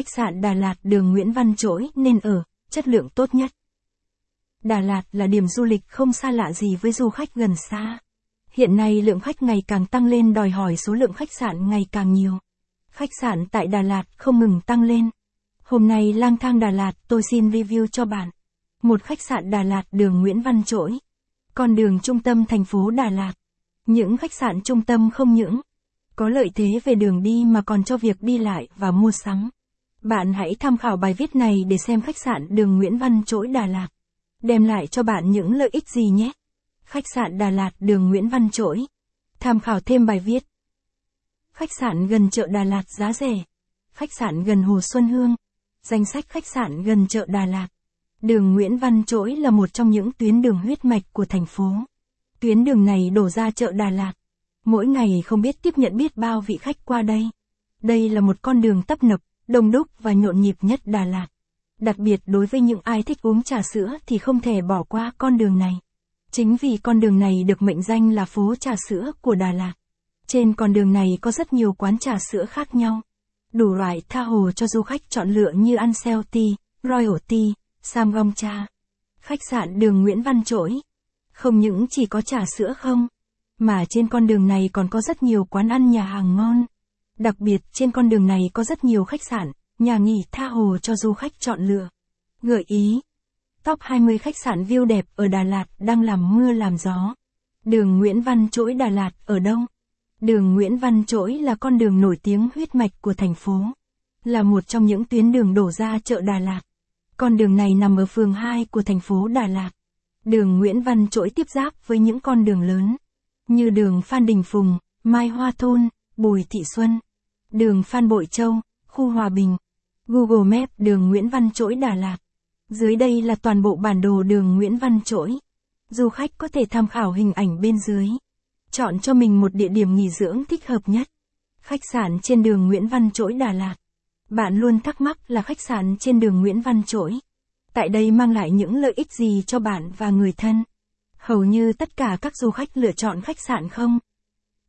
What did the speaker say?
Khách sạn Đà Lạt đường Nguyễn Văn Trỗi nên ở, chất lượng tốt nhất. Đà Lạt là điểm du lịch không xa lạ gì với du khách gần xa. Hiện nay lượng khách ngày càng tăng lên đòi hỏi số lượng khách sạn ngày càng nhiều. Khách sạn tại Đà Lạt không ngừng tăng lên. Hôm nay lang thang Đà Lạt tôi xin review cho bạn. Một khách sạn Đà Lạt đường Nguyễn Văn Trỗi. Con đường trung tâm thành phố Đà Lạt. Những khách sạn trung tâm không những có lợi thế về đường đi mà còn cho việc đi lại và mua sắm. Bạn hãy tham khảo bài viết này để xem khách sạn đường Nguyễn Văn Trỗi Đà Lạt đem lại cho bạn những lợi ích gì nhé. Khách sạn Đà Lạt đường Nguyễn Văn Trỗi. Tham khảo thêm bài viết. Khách sạn gần chợ Đà Lạt giá rẻ. Khách sạn gần Hồ Xuân Hương. Danh sách khách sạn gần chợ Đà Lạt. Đường Nguyễn Văn Trỗi là một trong những tuyến đường huyết mạch của thành phố. Tuyến đường này đổ ra chợ Đà Lạt. Mỗi ngày không biết tiếp nhận biết bao vị khách qua đây. Đây là một con đường tấp nập, đông đúc và nhộn nhịp nhất Đà Lạt. Đặc biệt đối với những ai thích uống trà sữa thì không thể bỏ qua con đường này. Chính vì con đường này được mệnh danh là phố trà sữa của Đà Lạt. Trên con đường này có rất nhiều quán trà sữa khác nhau. Đủ loại tha hồ cho du khách chọn lựa như Ansel Tea, Royal Tea, Samgong Cha. Khách sạn đường Nguyễn Văn Trỗi. Không những chỉ có trà sữa không, mà trên con đường này còn có rất nhiều quán ăn nhà hàng ngon. Đặc biệt trên con đường này có rất nhiều khách sạn, nhà nghỉ tha hồ cho du khách chọn lựa. Gợi ý. Top 20 khách sạn view đẹp ở Đà Lạt đang làm mưa làm gió. Đường Nguyễn Văn Trỗi Đà Lạt ở đâu? Đường Nguyễn Văn Trỗi là con đường nổi tiếng huyết mạch của thành phố. Là một trong những tuyến đường đổ ra chợ Đà Lạt. Con đường này nằm ở phường 2 của thành phố Đà Lạt. Đường Nguyễn Văn Trỗi tiếp giáp với những con đường lớn. Như đường Phan Đình Phùng, Mai Hoa Thôn, Bùi Thị Xuân. Đường Phan Bội Châu, khu Hòa Bình. Google Maps đường Nguyễn Văn Chỗi Đà Lạt. Dưới đây là toàn bộ bản đồ đường Nguyễn Văn Chỗi. Du khách có thể tham khảo hình ảnh bên dưới. Chọn cho mình một địa điểm nghỉ dưỡng thích hợp nhất. Khách sạn trên đường Nguyễn Văn Chỗi Đà Lạt. Bạn luôn thắc mắc là khách sạn trên đường Nguyễn Văn Chỗi Tại đây mang lại những lợi ích gì cho bạn và người thân? Hầu như tất cả các du khách lựa chọn khách sạn không?